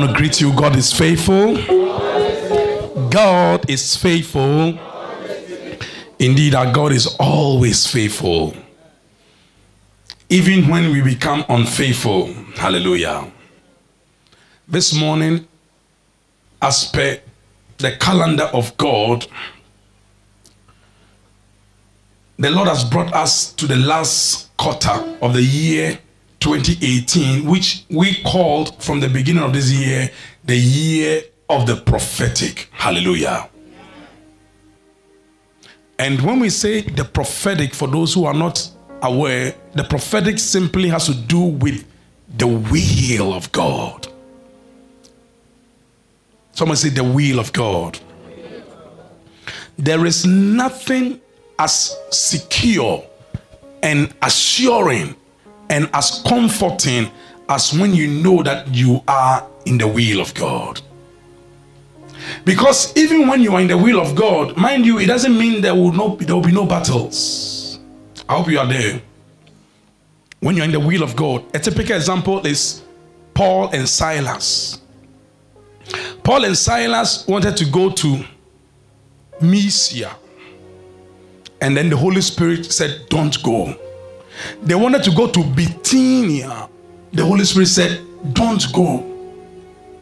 Want to greet you. God is faithful. God is faithful. Indeed, our God is always faithful. Even when we become unfaithful. Hallelujah. This morning, as per the calendar of God, the Lord has brought us to the last quarter of the year 2018, which we called from the beginning of this year the year of the prophetic. Hallelujah. And when we say the prophetic, for those who are not aware, the prophetic simply has to do with the will of God. Someone say the will of God. There is nothing as secure and assuring and as comforting as when you know that you are in the will of God. Because even when you are in the will of God, mind you, it doesn't mean there will no there will be no battles. I hope you are there. When you're in the will of God, a typical example is Paul and Silas. Paul and Silas wanted to go to Mysia. And then the Holy Spirit said, Don't go. They wanted to go to Bithynia. The Holy Spirit said, Don't go.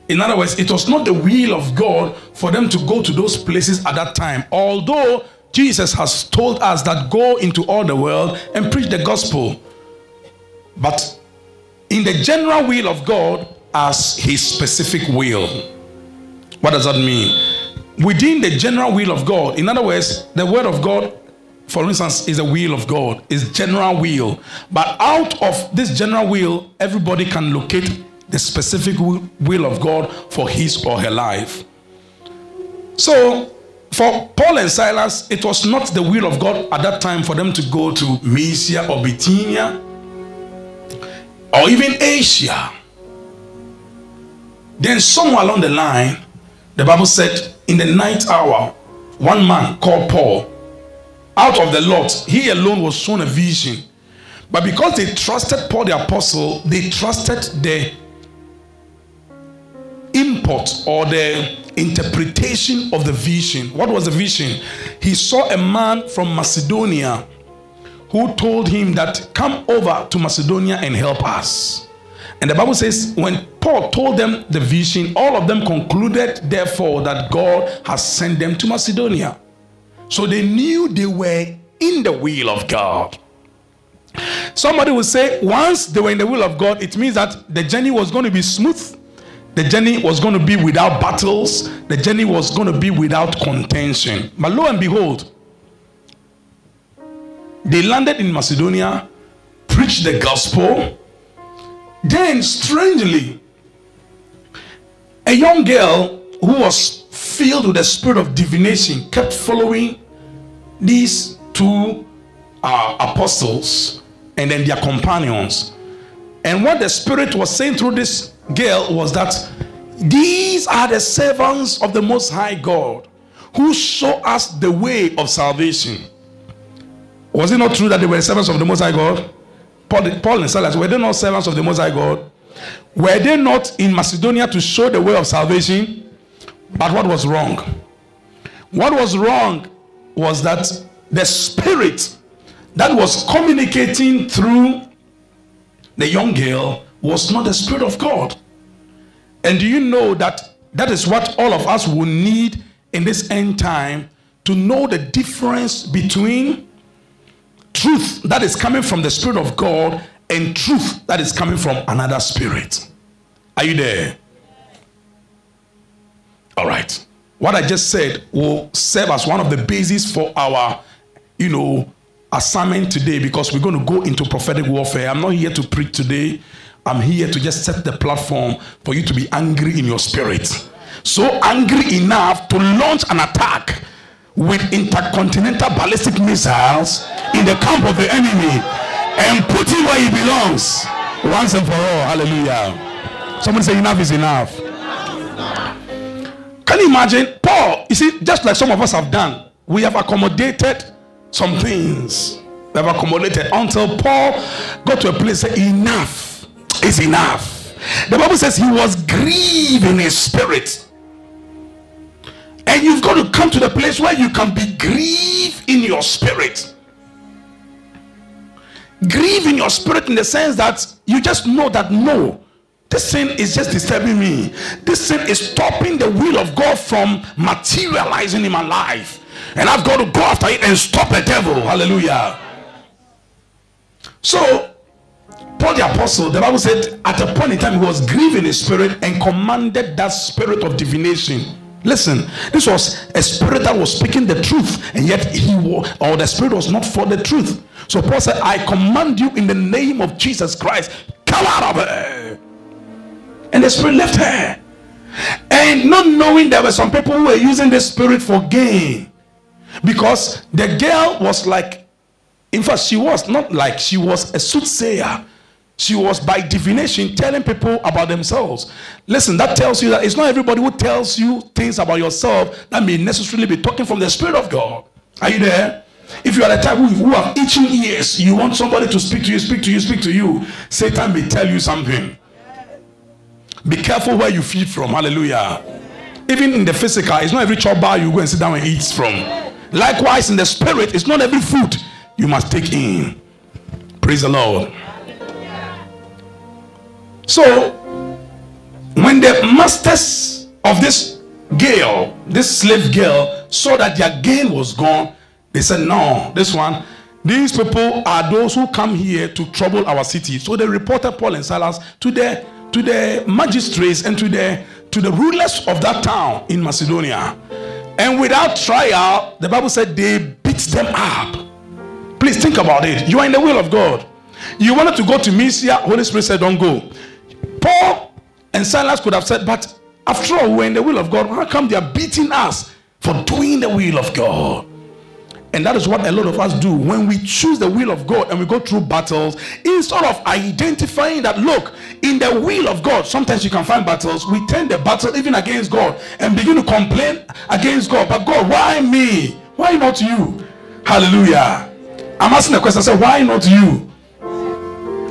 In other words, it was not the will of God for them to go to those places at that time. Although Jesus has told us that go into all the world and preach the gospel. But in the general will of God, as his specific will. What does that mean? Within the general will of God, in other words, the word of God for instance, is the will of God, is general will. But out of this general will, everybody can locate the specific will of God for his or her life. So, for Paul and Silas, it was not the will of God at that time for them to go to Mysia or Bithynia or even Asia. Then, somewhere along the line, the Bible said, in the ninth hour, one man called Paul out of the lot, he alone was shown a vision. But because they trusted Paul the apostle, they trusted the import or the interpretation of the vision. What was the vision? He saw a man from Macedonia who told him that come over to Macedonia and help us. And the Bible says when Paul told them the vision, all of them concluded therefore that God has sent them to Macedonia. So they knew they were in the will of God. Somebody will say, once they were in the will of God, it means that the journey was going to be smooth. The journey was going to be without battles. The journey was going to be without contention. But lo and behold, they landed in Macedonia, preached the gospel. Then, strangely, a young girl who was filled with the spirit of divination, kept following these two uh, apostles and then their companions. And what the spirit was saying through this girl was that these are the servants of the Most High God who show us the way of salvation. Was it not true that they were servants of the Most High God? Paul, Paul and Silas, were they not servants of the Most High God? Were they not in Macedonia to show the way of salvation? But what was wrong? What was wrong was that the spirit that was communicating through the young girl was not the spirit of God. And do you know that that is what all of us will need in this end time to know the difference between truth that is coming from the spirit of God and truth that is coming from another spirit. Are you there? All right. What I just said will serve as one of the bases for our, you know, assignment today because we're going to go into prophetic warfare. I'm not here to preach today. I'm here to just set the platform for you to be angry in your spirit. So angry enough to launch an attack with intercontinental ballistic missiles in the camp of the enemy and put him where he belongs once and for all. Hallelujah. Someone say, Enough is enough. Can you imagine? Paul, you see, just like some of us have done, we have accommodated some things. We have accommodated until Paul got to a place that enough is enough. The Bible says he was grieved in his spirit. And you've got to come to the place where you can be grieved in your spirit. Grieve in your spirit in the sense that you just know that no, this sin is just disturbing me. This sin is stopping the will of God from materializing in my life. And I've got to go after it and stop the devil. Hallelujah. So, Paul the apostle, the Bible said, at a point in time, he was grieving his spirit and commanded that spirit of divination. Listen, this was a spirit that was speaking the truth, and yet he was, or the spirit was not for the truth. So Paul said, I command you in the name of Jesus Christ, come out of her. And the spirit left her. And not knowing there were some people who were using the spirit for gain. Because the girl was like, in fact, she was not like, she was a soothsayer. She was by divination telling people about themselves. Listen, that tells you that it's not everybody who tells you things about yourself that may necessarily be talking from the Spirit of God. Are you there? If you are the type who, who have itching ears, you want somebody to speak to you, speak to you, speak to you, Satan may tell you something. Be careful where you feed from. Hallelujah. Even in the physical, it's not every chop bar you go and sit down and eat from. Likewise, in the spirit, it's not every food you must take in. Praise the Lord. So, when the masters of this girl, this slave girl, saw that their gain was gone, they said, No, this one, these people are those who come here to trouble our city. So they reported Paul and Silas to the to the magistrates and to the to the rulers of that town in Macedonia. And without trial, the Bible said they beat them up. Please think about it. You are in the will of God. You wanted to go to Mysia, Holy Spirit said, Don't go. Paul and Silas could have said, But after all, we're in the will of God. How come they are beating us for doing the will of God? And that is what a lot of us do when we choose the will of God and we go through battles. Instead of identifying that, look, in the will of God, sometimes you can find battles. We turn the battle even against God and begin to complain against God. But God, why me? Why not you? Hallelujah. I'm asking the question, I say, why not you?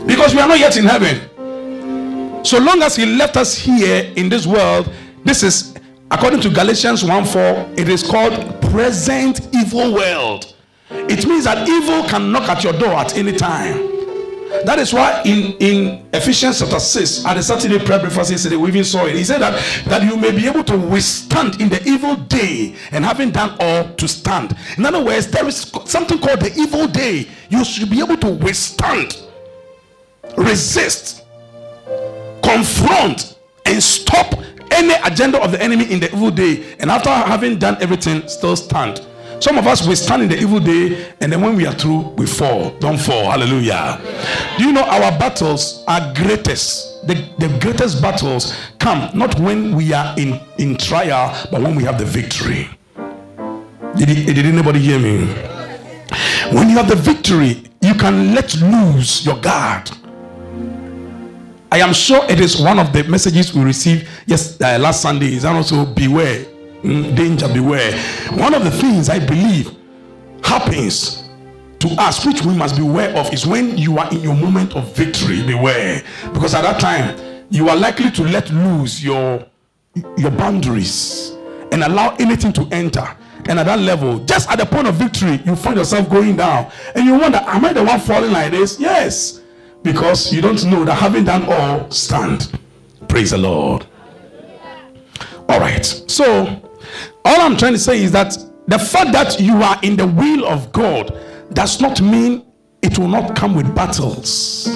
Because we are not yet in heaven. So long as He left us here in this world, this is according to Galatians 1 4, it is called present evil world. It means that evil can knock at your door at any time. That is why in, in Ephesians chapter 6, at the Saturday prayer breakfast yesterday, we even saw it. He said that, that you may be able to withstand in the evil day and having done all to stand. In other words, there is something called the evil day. You should be able to withstand, resist, confront, and stop any agenda of the enemy in the evil day. And after having done everything, still stand. Some of us we stand in the evil day, and then when we are through, we fall. Don't fall. Hallelujah. Do you know our battles are greatest? The, the greatest battles come not when we are in, in trial, but when we have the victory. Did, did anybody hear me? When you have the victory, you can let loose your guard. I am sure it is one of the messages we received yes uh, last Sunday. Is also beware. Mm, danger beware. One of the things i believe happens to us which we must be aware of is when you are in your moment of victory beware. Because at that time you are likely to let loose your your boundaries and allow anything to enter. And at that level just at the point of victory you find yourself going down. And you wonder am i the one falling like this? Yes because you don't know that having done all stand. Praise the lord. All right. So all I'm trying to say is that the fact that you are in the will of God does not mean it will not come with battles.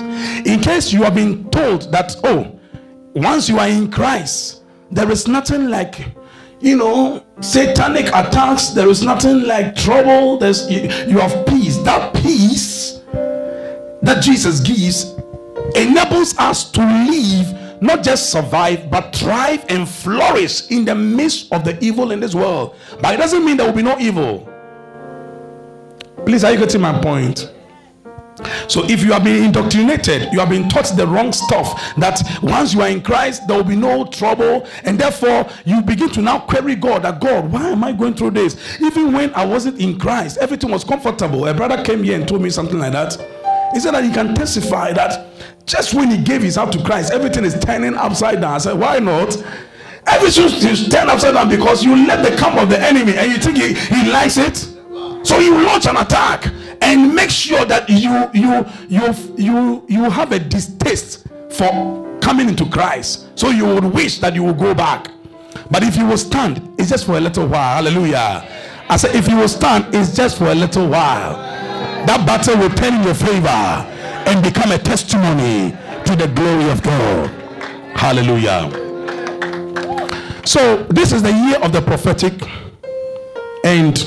In case you have been told that, oh, once you are in Christ, there is nothing like, you know, satanic attacks, there is nothing like trouble, there's you, you have peace. That peace that Jesus gives enables us to live not just survive, but thrive and flourish in the midst of the evil in this world. But it doesn't mean there will be no evil. Please, are you getting my point? So, if you have been indoctrinated, you have been taught the wrong stuff that once you are in Christ, there will be no trouble, and therefore you begin to now query God that God, why am I going through this? Even when I wasn't in Christ, everything was comfortable. A brother came here and told me something like that. He said that he can testify that just when he gave his heart to Christ, everything is turning upside down. I said, why not? Everything is turned upside down because you let the camp of the enemy and you think he, he likes it. So you launch an attack and make sure that you you you you you have a distaste for coming into Christ. So you would wish that you would go back. But if you will stand, it's just for a little while. Hallelujah. I said, if you will stand, it's just for a little while. That battle will turn in your favor and become a testimony to the glory of God. Hallelujah. So, this is the year of the prophetic. And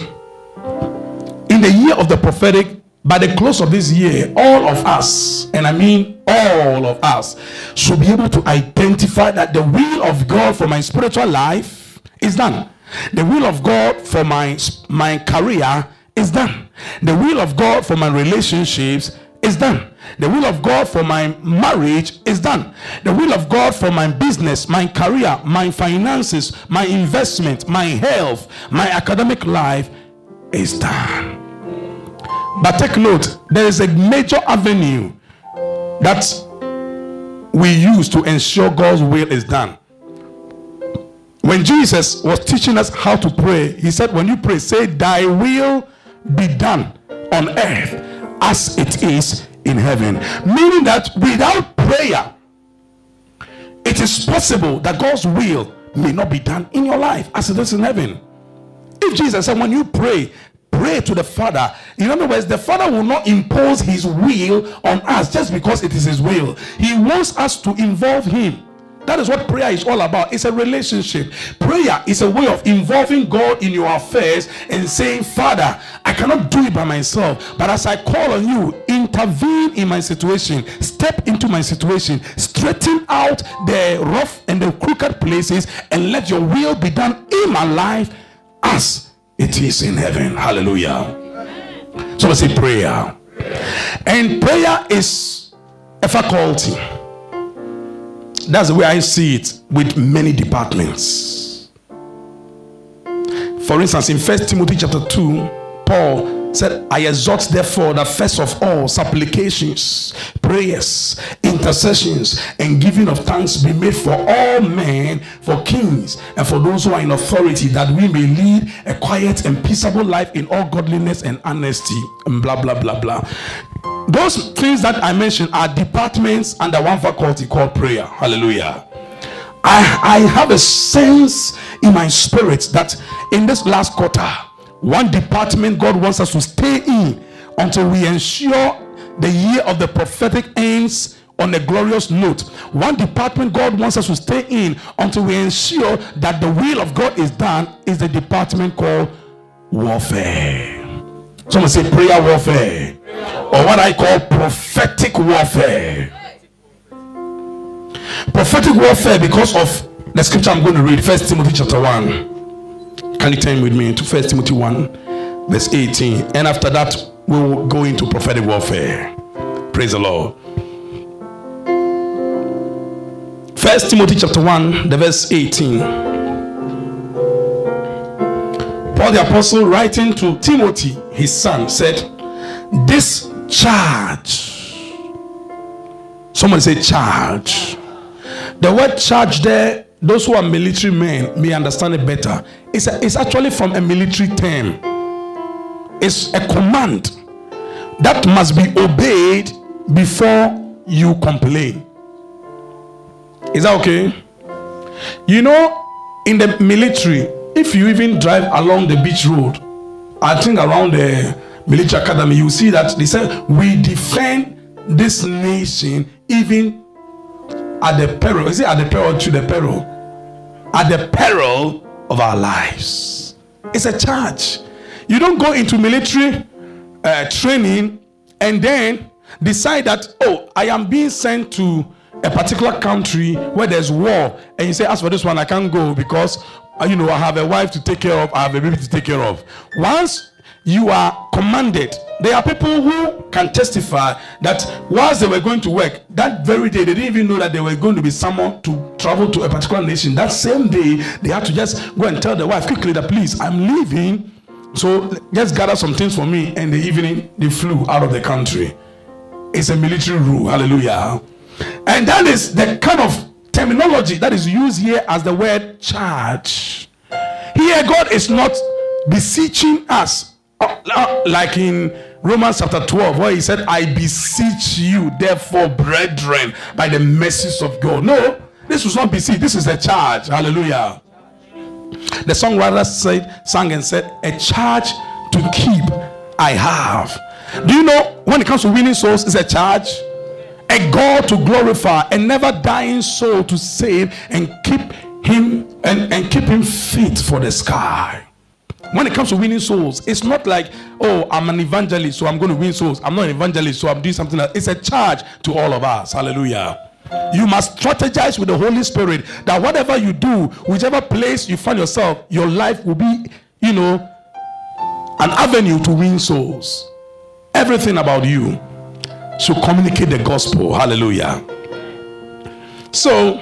in the year of the prophetic, by the close of this year, all of us, and I mean all of us, should be able to identify that the will of God for my spiritual life is done. The will of God for my, my career is done. The will of God for my relationships is done. The will of God for my marriage is done. The will of God for my business, my career, my finances, my investment, my health, my academic life is done. But take note, there is a major avenue that we use to ensure God's will is done. When Jesus was teaching us how to pray, he said, When you pray, say, Thy will be done on earth as it is in heaven. Meaning that without prayer, it is possible that God's will may not be done in your life as it is in heaven. If Jesus said, When you pray, pray to the Father. In other words, the Father will not impose His will on us just because it is His will. He wants us to involve Him. That is what prayer is all about. It's a relationship. Prayer is a way of involving God in your affairs and saying, Father, I cannot do it by myself, but as I call on you, intervene in my situation, step into my situation, straighten out the rough and the crooked places, and let your will be done in my life as it is in heaven. Hallelujah. So I say prayer. And prayer is a faculty. That's the way I see it with many departments. For instance, in First Timothy chapter 2, Paul said, I exhort therefore that first of all supplications, prayers, intercessions, and giving of thanks be made for all men, for kings, and for those who are in authority, that we may lead a quiet and peaceable life in all godliness and honesty, and blah blah blah blah. Those things that I mentioned are departments under one faculty called prayer. Hallelujah. I, I have a sense in my spirit that in this last quarter, one department God wants us to stay in until we ensure the year of the prophetic ends on a glorious note. One department God wants us to stay in until we ensure that the will of God is done is the department called warfare. Someone say prayer warfare or what I call prophetic warfare. Prophetic warfare because of the scripture I'm going to read, First Timothy chapter 1. Can you turn with me to First Timothy 1, verse 18? And after that, we will go into prophetic warfare. Praise the Lord. First Timothy chapter 1, the verse 18. Paul the apostle writing to Timothy, his son, said, This charge. Someone say charge. The word charge there, those who are military men may understand it better. It's, a, it's actually from a military term. It's a command that must be obeyed before you complain. Is that okay? You know, in the military, if you even drive along the beach road, I think around the military academy, you see that they say we defend this nation even at the peril. Is it at the peril to the peril? At the peril of our lives. It's a charge. You don't go into military uh, training and then decide that, oh, I am being sent to a particular country where there's war, and you say, as for this one, I can't go because, uh, you know, I have a wife to take care of, I have a baby to take care of. Once you are commanded. There are people who can testify that whilst they were going to work, that very day they didn't even know that they were going to be summoned to travel to a particular nation. That same day, they had to just go and tell their wife quickly that please, I'm leaving. So just gather some things for me. And the evening, they flew out of the country. It's a military rule. Hallelujah. And that is the kind of terminology that is used here as the word charge. Here, God is not beseeching us like in Romans chapter 12, where he said, I beseech you, therefore, brethren, by the mercies of God. No, this was not beseech, this is a charge. Hallelujah. The songwriter said, sang and said, A charge to keep I have. Do you know when it comes to winning souls, it's a charge? A God to glorify, a never dying soul to save and keep him and, and keep him fit for the sky. When it comes to winning souls, it's not like, oh, I'm an evangelist, so I'm going to win souls. I'm not an evangelist, so I'm doing something else. It's a charge to all of us. Hallelujah. You must strategize with the Holy Spirit that whatever you do, whichever place you find yourself, your life will be, you know, an avenue to win souls. Everything about you should communicate the gospel. Hallelujah. So,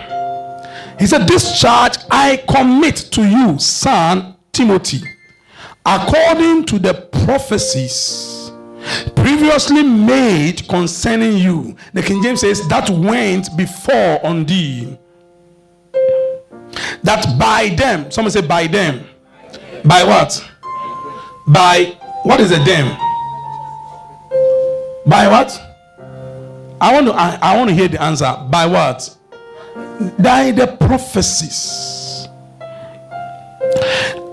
he said, This charge I commit to you, son Timothy, according to the prophecies previously made concerning you. The King James says, That went before on thee. That by them, someone say, By them. By what? By what is a them? By what? I want to I, I want to hear the answer. By what? By the prophecies.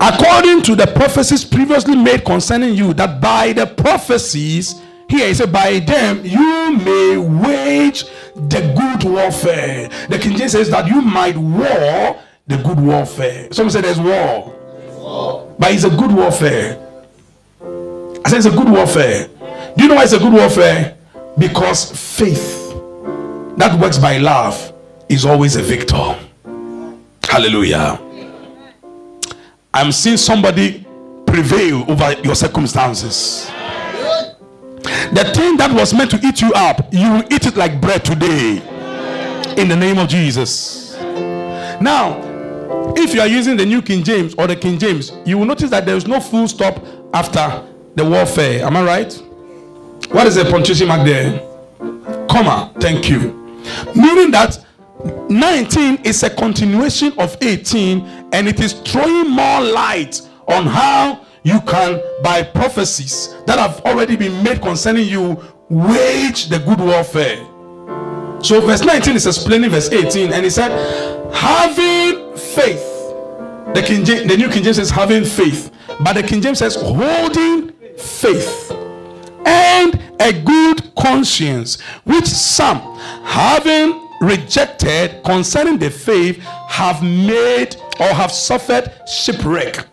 According to the prophecies previously made concerning you, that by the prophecies, here he said, by them you may wage the good warfare. The King James says that you might war the good warfare. Some say there's war. war. But it's a good warfare. I said it's a good warfare. Do you know why it's a good warfare? Because faith that works by love is always a victor. Hallelujah. I'm seeing somebody prevail over your circumstances. The thing that was meant to eat you up, you will eat it like bread today. In the name of Jesus. Now, if you are using the New King James or the King James, you will notice that there is no full stop after the warfare. Am I right? What is the punctuation mark there? Comma. Thank you. Meaning that 19 is a continuation of 18 and it is throwing more light on how you can, by prophecies that have already been made concerning you, wage the good warfare. So, verse 19 is explaining verse 18, and he said, Having faith. The, King James, the New King James says, having faith, but the King James says, holding faith and a good conscience, which some, having rejected concerning the faith, have made or have suffered shipwreck.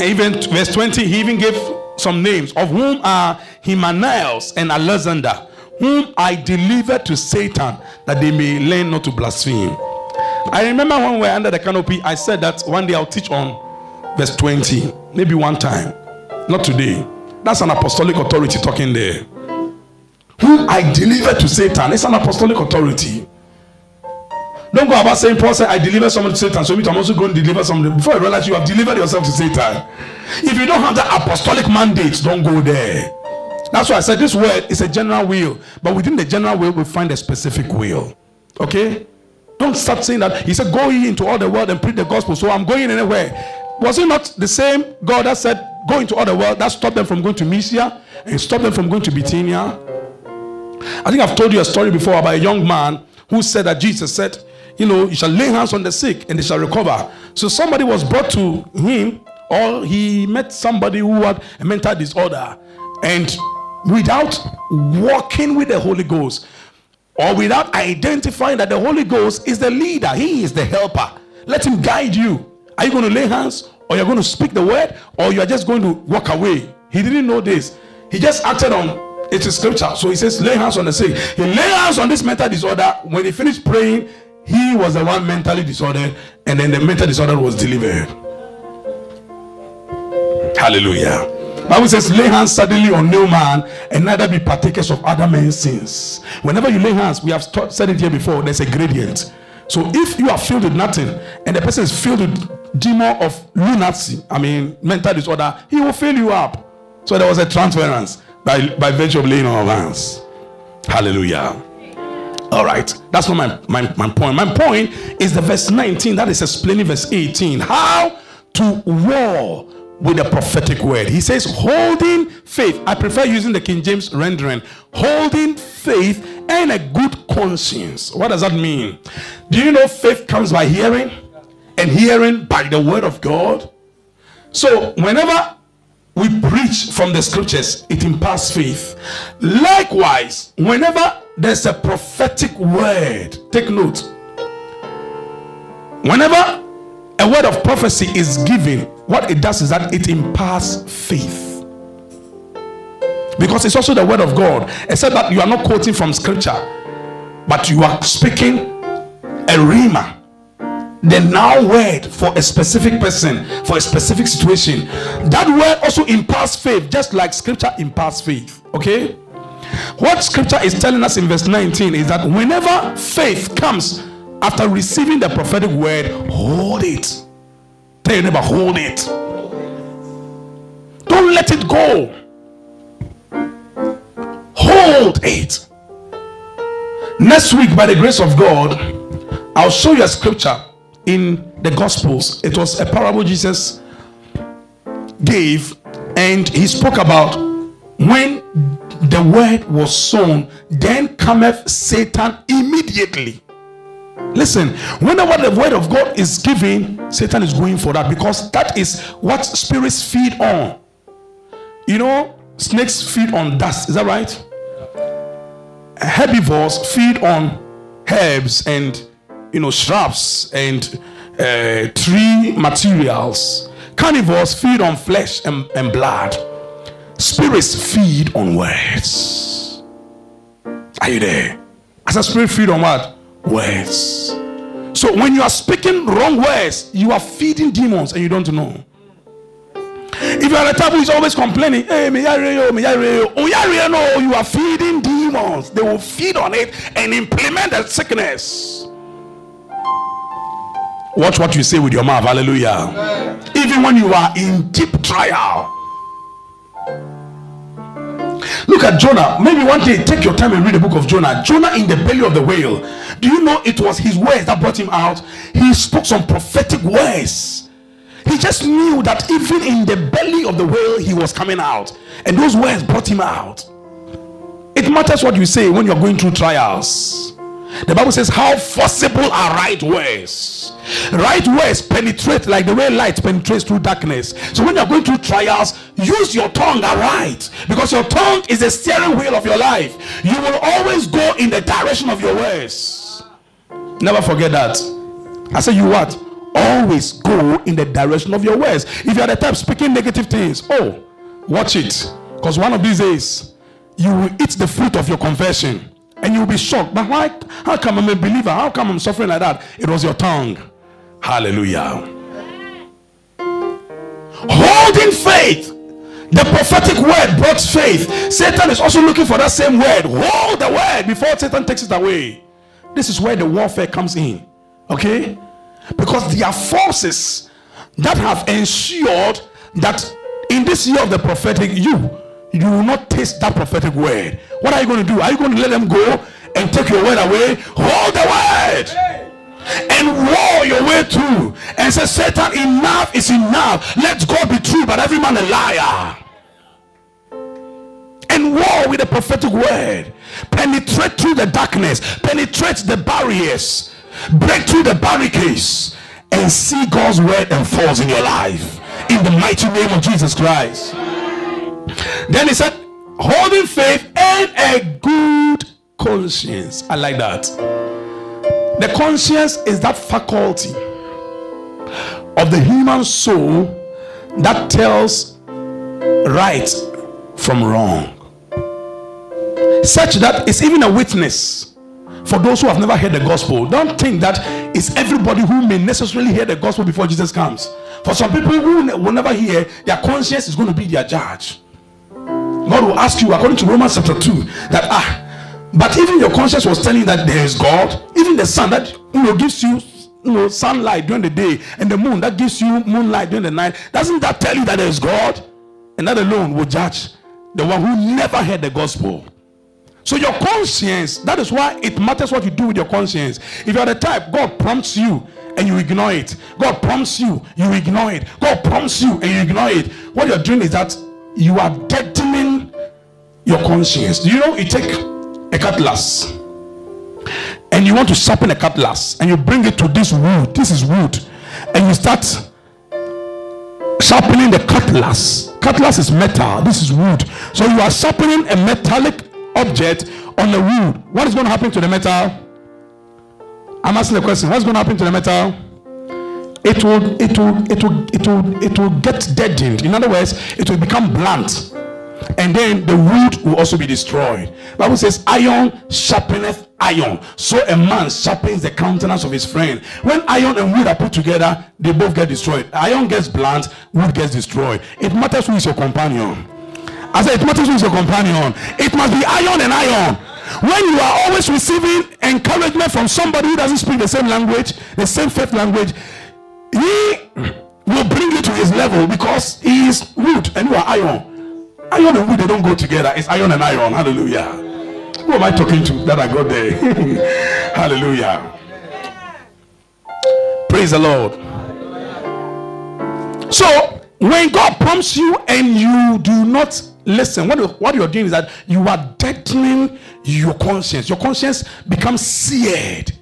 Even verse 20, he even gave some names, of whom are Hymenaeus and Alexander, whom I delivered to Satan, that they may learn not to blaspheme. I remember when we were under the canopy, I said that one day I'll teach on verse 20, maybe one time, not today. That's an apostolic authority talking there. Whom I delivered to Satan. It's an apostolic authority. Don't go about saying, Paul said, I deliver someone to Satan, so I'm also going to deliver someone. Before you realize you have delivered yourself to Satan. If you don't have that apostolic mandate, don't go there. That's why I said this word is a general will, but within the general will, we find a specific will. Okay? Don't start saying that. He said, Go into all the world and preach the gospel. So I'm going anywhere. Was it not the same God that said, Go into all the world? That stopped them from going to Mysia and stopped them from going to Bithynia? I think I've told you a story before about a young man who said that Jesus said, You know, you shall lay hands on the sick and they shall recover. So somebody was brought to him, or he met somebody who had a mental disorder. And without walking with the Holy Ghost, or without identifying that the Holy Ghost is the leader, He is the helper, let Him guide you. Are you going to lay hands or you're going to speak the word or you're just going to walk away? He didn't know this. He just acted on it's a scripture. So he says, lay hands on the sick. He lay hands on this mental disorder. When he finished praying, he was the one mentally disordered, and then the mental disorder was delivered. Hallelujah. Bible says, lay hands suddenly on no man and neither be partakers of other men's sins. Whenever you lay hands, we have said it here before, there's a gradient. So if you are filled with nothing and the person is filled with demon of lunacy, I mean mental disorder, he will fill you up. So there was a transference by, by virtue of laying on of hands. Hallelujah. All right, that's not my, my, my point. My point is the verse 19 that is explaining verse 18. How to war with the prophetic word. He says, holding faith. I prefer using the King James rendering. Holding faith and a good conscience. What does that mean? Do you know faith comes by hearing? And hearing by the word of God? So, whenever we preach from the scriptures, it imparts faith. Likewise, whenever there's a prophetic word, take note. Whenever a word of prophecy is given, what it does is that it imparts faith. Because it's also the word of God, except that you are not quoting from scripture, but you are speaking a rhema the now word for a specific person, for a specific situation. That word also imparts faith, just like scripture imparts faith. Okay? What scripture is telling us in verse 19 is that whenever faith comes after receiving the prophetic word, hold it. Tell your neighbor, hold it. Don't let it go. Hold it. Next week, by the grace of God, I'll show you a scripture in the Gospels. It was a parable Jesus gave, and he spoke about when the word was sown, then cometh Satan immediately. Listen, whenever the word of God is given, Satan is going for that because that is what spirits feed on. You know, snakes feed on dust, is that right? Herbivores feed on herbs and you know, shrubs and uh, tree materials. Carnivores feed on flesh and, and blood. Spirits feed on words. Are you there? As a spirit feed on what? Words. So when you are speaking wrong words, you are feeding demons and you don't know. If you are a type who is always complaining, hey, me me oh, no, you are feeding demons. They will feed on it and implement that sickness. Watch what you say with your mouth. Hallelujah. Even when you are in deep trial. Look at Jonah. Maybe one day take your time and read the book of Jonah. Jonah in the belly of the whale. Do you know it was his words that brought him out? He spoke some prophetic words. He just knew that even in the belly of the whale, he was coming out. And those words brought him out. It matters what you say when you're going through trials. The Bible says, How forcible are right words. Right words penetrate like the way light penetrates through darkness. So when you're going through trials, use your tongue aright because your tongue is the steering wheel of your life. You will always go in the direction of your words. Never forget that. I say, You what? Always go in the direction of your words. If you are the type speaking negative things, oh, watch it. Because one of these days, you will eat the fruit of your confession and you'll be shocked. But why? How come I'm a believer? How come I'm suffering like that? It was your tongue. Hallelujah. Holding faith. The prophetic word brought faith. Satan is also looking for that same word. Hold the word before Satan takes it away. This is where the warfare comes in. Okay? Because there are forces that have ensured that in this year of the prophetic, you you will not taste that prophetic word. What are you going to do? Are you going to let them go and take your word away? Hold the word and war your way through and say, Satan, enough is enough. Let God be true, but every man a liar. And war with the prophetic word. Penetrate through the darkness, penetrate the barriers, break through the barricades, and see God's word enforce in your life. In the mighty name of Jesus Christ. Then he said, holding faith and a good conscience. I like that. The conscience is that faculty of the human soul that tells right from wrong, such that it's even a witness for those who have never heard the gospel. Don't think that it's everybody who may necessarily hear the gospel before Jesus comes. For some people who will never hear, their conscience is going to be their judge. God will ask you, according to Romans chapter 2, that ah, but even your conscience was telling that there is God, even the sun that you know gives you you know sunlight during the day, and the moon that gives you moonlight during the night, doesn't that tell you that there is God? And that alone will judge the one who never heard the gospel. So your conscience, that is why it matters what you do with your conscience. If you're the type, God prompts you and you ignore it. God prompts you, you ignore it. God prompts you and you ignore it. What you're doing is that you are deadening your conscience. Do you know you take a cutlass and you want to sharpen a cutlass and you bring it to this wood. This is wood. And you start sharpening the cutlass. Cutlass is metal. This is wood. So you are sharpening a metallic object on the wood. What is going to happen to the metal? I'm asking the question. What's going to happen to the metal? It will, it will, it will, it will, it will get deadened. In other words, it will become blunt, and then the wood will also be destroyed. Bible says, "Iron sharpeneth iron." So a man sharpens the countenance of his friend. When iron and wood are put together, they both get destroyed. Iron gets blunt, wood gets destroyed. It matters who is your companion. I said, it matters who is your companion. It must be iron and iron. When you are always receiving encouragement from somebody who doesn't speak the same language, the same faith language, he will bring you to his level because he is wood and you are iron. Iron and wood, they don't go together. It's iron and iron. Hallelujah. Who am I talking to that I got there? Hallelujah. Praise the Lord. So, when God prompts you and you do not listen, what, what you're doing is that you are deadening your conscience. Your conscience becomes seared,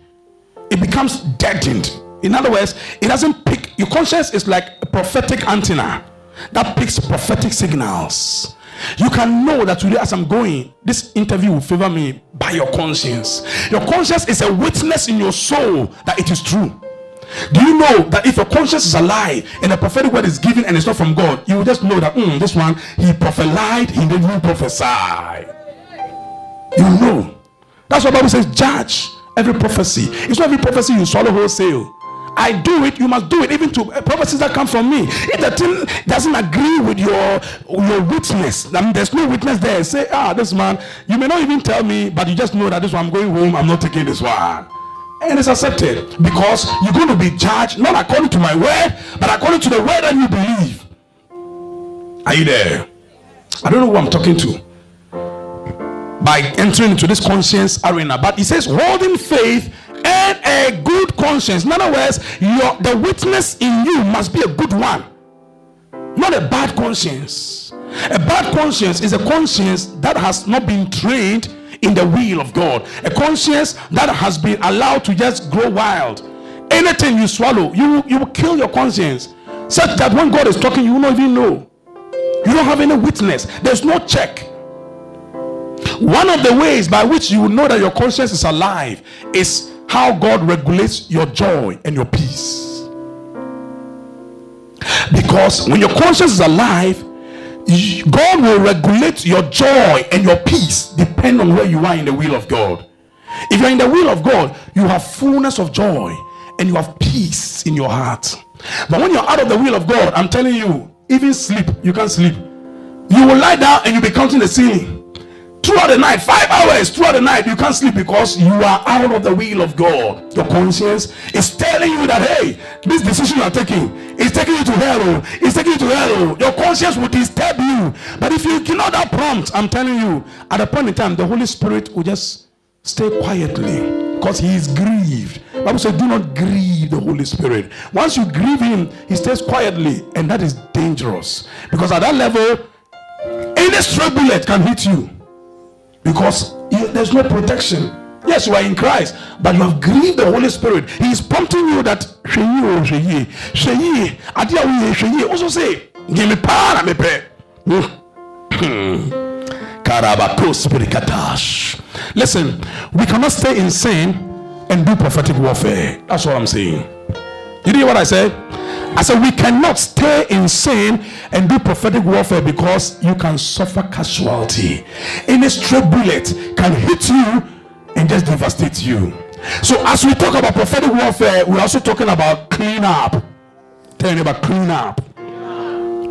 it becomes deadened. In other words, it doesn't pick, your conscience is like a prophetic antenna that picks prophetic signals. You can know that today, as I'm going, this interview will favor me by your conscience. Your conscience is a witness in your soul that it is true. Do you know that if your conscience is alive and a prophetic word is given and it's not from God, you will just know that mm, this one he prophesied, he didn't prophesy. You know. That's what Bible says. Judge every prophecy. It's not every prophecy you swallow wholesale. I do it, you must do it, even to prophecies that come from me. If the thing doesn't agree with your your witness, I mean, there's no witness there. Say, ah, this man, you may not even tell me, but you just know that this one I'm going home, I'm not taking this one. And it's accepted because you're going to be judged not according to my word, but according to the word that you believe. Are you there? I don't know who I'm talking to by entering into this conscience arena, but he says, holding faith and a good conscience. In other words, your the witness in you must be a good one, not a bad conscience. A bad conscience is a conscience that has not been trained in the will of God, a conscience that has been allowed to just grow wild. Anything you swallow, you you will kill your conscience, such that when God is talking, you will not even know. You don't have any witness. There's no check. One of the ways by which you will know that your conscience is alive is how God regulates your joy and your peace. Because when your conscience is alive, God will regulate your joy and your peace depend on where you are in the will of God. If you're in the will of God, you have fullness of joy and you have peace in your heart. But when you're out of the will of God, I'm telling you, even sleep, you can't sleep. You will lie down and you'll be counting the ceiling throughout the night, five hours throughout the night, you can't sleep because you are out of the will of God. Your conscience is telling you that hey, this decision you are taking is taking you to hell. It's taking you to hell. Your conscience will disturb you. But if you ignore that prompt, I'm telling you, at a point in time, the Holy Spirit will just stay quietly because he is grieved. Bible says, do not grieve the Holy Spirit. Once you grieve him, he stays quietly, and that is dangerous because at that level, any stray bullet can hit you because there's no protection. Yes, you are in Christ, but you have grieved the Holy Spirit. He is prompting you that sheyi o oh, sheyi sheyi adi sheyi. Also say, give me power me pray. Listen, we cannot stay in sin and do prophetic warfare. That's what I'm saying. You hear what I said? I said, we cannot stay in sin and do prophetic warfare because you can suffer casualty. Any stray bullet can hit you and just devastate you. So, as we talk about prophetic warfare, we're also talking about clean up. Telling you about clean up.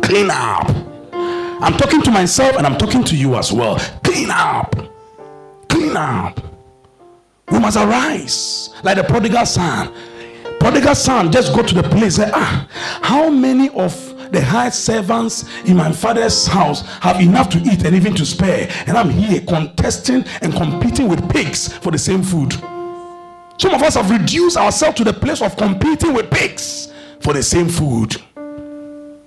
Clean up. I'm talking to myself and I'm talking to you as well. Clean up. Clean up. We must arise like the prodigal son prodigal son just go to the place say ah how many of the high servants in my father's house have enough to eat and even to spare. And I'm here contesting and competing with pigs for the same food. Some of us have reduced ourselves to the place of competing with pigs for the same food.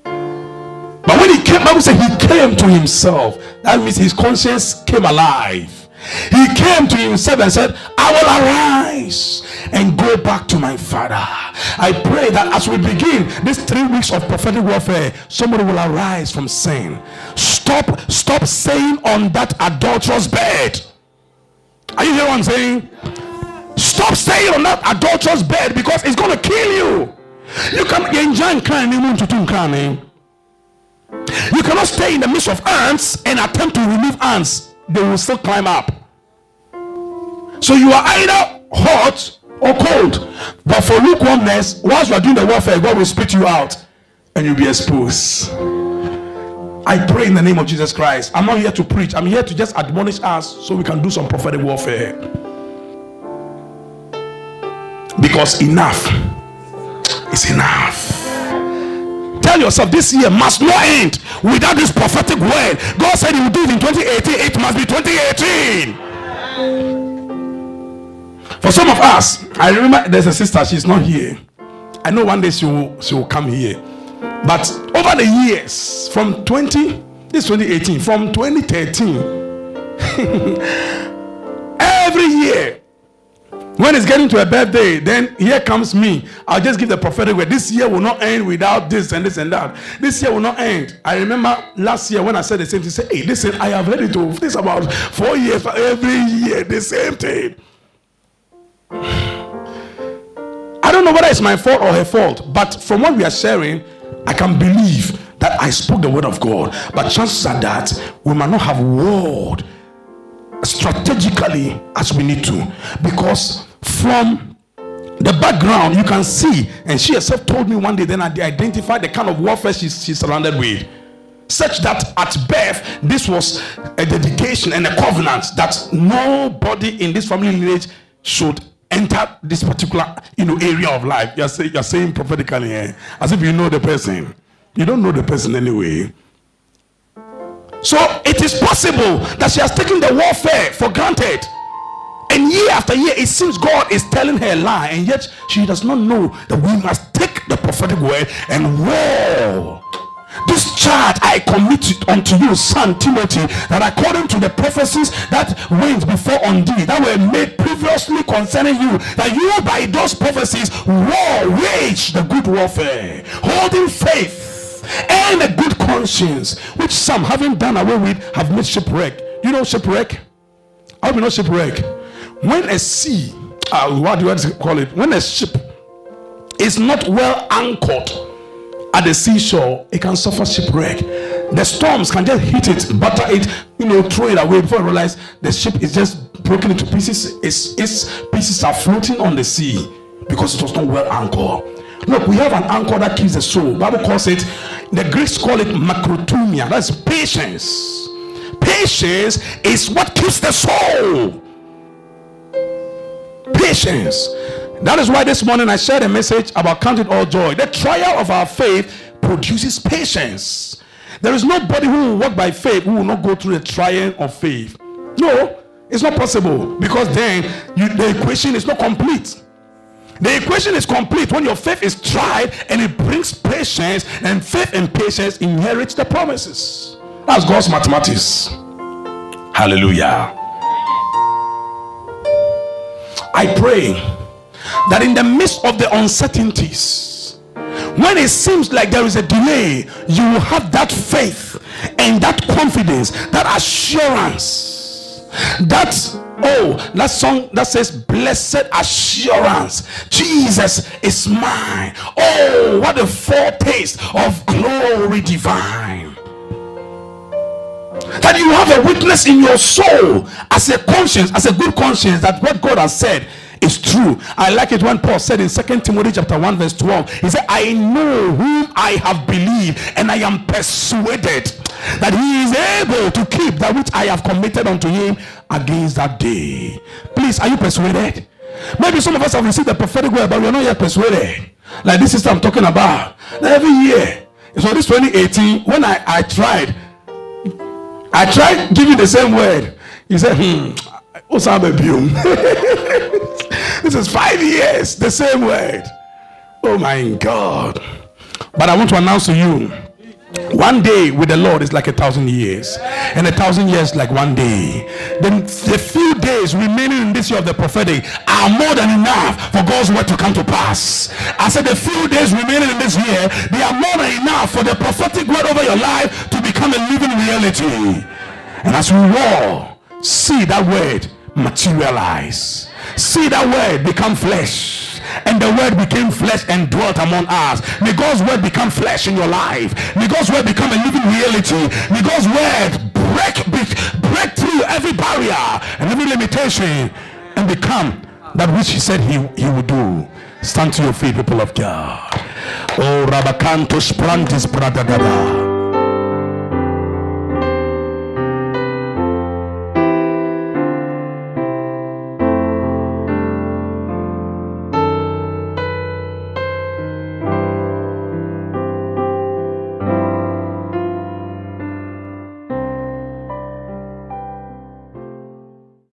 But when he came, Bible said he came to himself. That means his conscience came alive. He came to himself and said, I will arise and go back to my father. I pray that as we begin these three weeks of prophetic warfare, somebody will arise from sin. Stop, stop saying on that adulterous bed. Are you hearing what I'm saying? Stop saying on that adulterous bed because it's to kill you. You can enjoy crying. You cannot stay in the midst of ants and attempt to remove ants they will still climb up. So you are either hot or cold. But for lukewarmness, once you are doing the warfare, God will spit you out and you'll be exposed. I pray in the name of Jesus Christ. I'm not here to preach, I'm here to just admonish us so we can do some prophetic warfare. Because enough is enough. Tell yourself this year must not end without this prophetic word. God said He will do it in 2018. It must be 2018. For some of us, I remember there's a sister, she's not here. I know one day she will she will come here. But over the years, from 20, this 2018, from 2013, every year when it's getting to a birthday, then here comes me. I'll just give the prophetic word. This year will not end without this and this and that. This year will not end. I remember last year when I said the same thing. Say, hey, listen, I have heard it over this about four years, every year, the same thing. I don't know whether it's my fault or her fault, but from what we are sharing, I can believe that I spoke the word of God. But chances are that we might not have word strategically as we need to. Because from the background you can see and she herself told me one day then i identified the kind of warfare she's, surrounded with such that at birth this was a dedication and a covenant that nobody in this family lineage should enter this particular you know area of life. You're, say, you're saying prophetically eh? as if you know the person. You don't know the person anyway so it is possible that she has taken the warfare for granted. And year after year, it seems God is telling her a lie, and yet she does not know that we must take the prophetic word and war. This charge I commit unto you, son Timothy, that according to the prophecies that went before on thee, that were made previously concerning you, that you by those prophecies war wage the good warfare, holding faith and a good conscience, which some, having done away with, have made shipwreck. You know shipwreck? How do you know shipwreck? When a sea, uh, what do you call it? When a ship is not well anchored at the seashore, it can suffer shipwreck. The storms can just hit it, butter it, you know, throw it away before you realize the ship is just broken into pieces. Its, its pieces are floating on the sea because it was not well anchored. Look, we have an anchor that keeps the soul. Bible calls it, the Greeks call it macrothumia. That's patience. Patience is what keeps the soul. Patience. That is why this morning I shared a message about counting all joy. The trial of our faith produces patience. There is nobody who will walk by faith who will not go through the trial of faith. No, it's not possible because then you, the equation is not complete. The equation is complete when your faith is tried and it brings patience, and faith and patience inherit the promises. That's God's mathematics. Hallelujah. I pray that in the midst of the uncertainties, when it seems like there is a delay, you will have that faith and that confidence, that assurance, that Oh, that song that says, Blessed assurance, Jesus is mine. Oh, what a foretaste of glory divine. That you have a witness in your soul as a conscience, as a good conscience, that what God has said is true. I like it when Paul said in Second Timothy chapter 1, verse 12, he said, I know whom I have believed, and I am persuaded that he is able to keep that which I have committed unto him against that day. Please, are you persuaded? Maybe some of us have received the prophetic word, but we are not yet persuaded. Like this sister I'm talking about. Every year, So this 2018, when I, I tried, I tried giving the same word. He said, hmm, this is five years, the same word. Oh my God. But I want to announce to you one day with the Lord is like a thousand years, and a thousand years like one day. Then the few days remaining in this year of the prophetic are more than enough for God's word to come to pass. I said the few days remaining in this year, they are more than enough for the prophetic word over your life to become a living reality. And as we all see that word materialize, see that word become flesh and the word became flesh and dwelt among us. May God's word become flesh in your life. May God's word become a living reality. May God's word break, break through every barrier and every limitation and become that which he said he, he would do. Stand to your feet, people of God. Oh, Rabakantos Prantis Bradagada.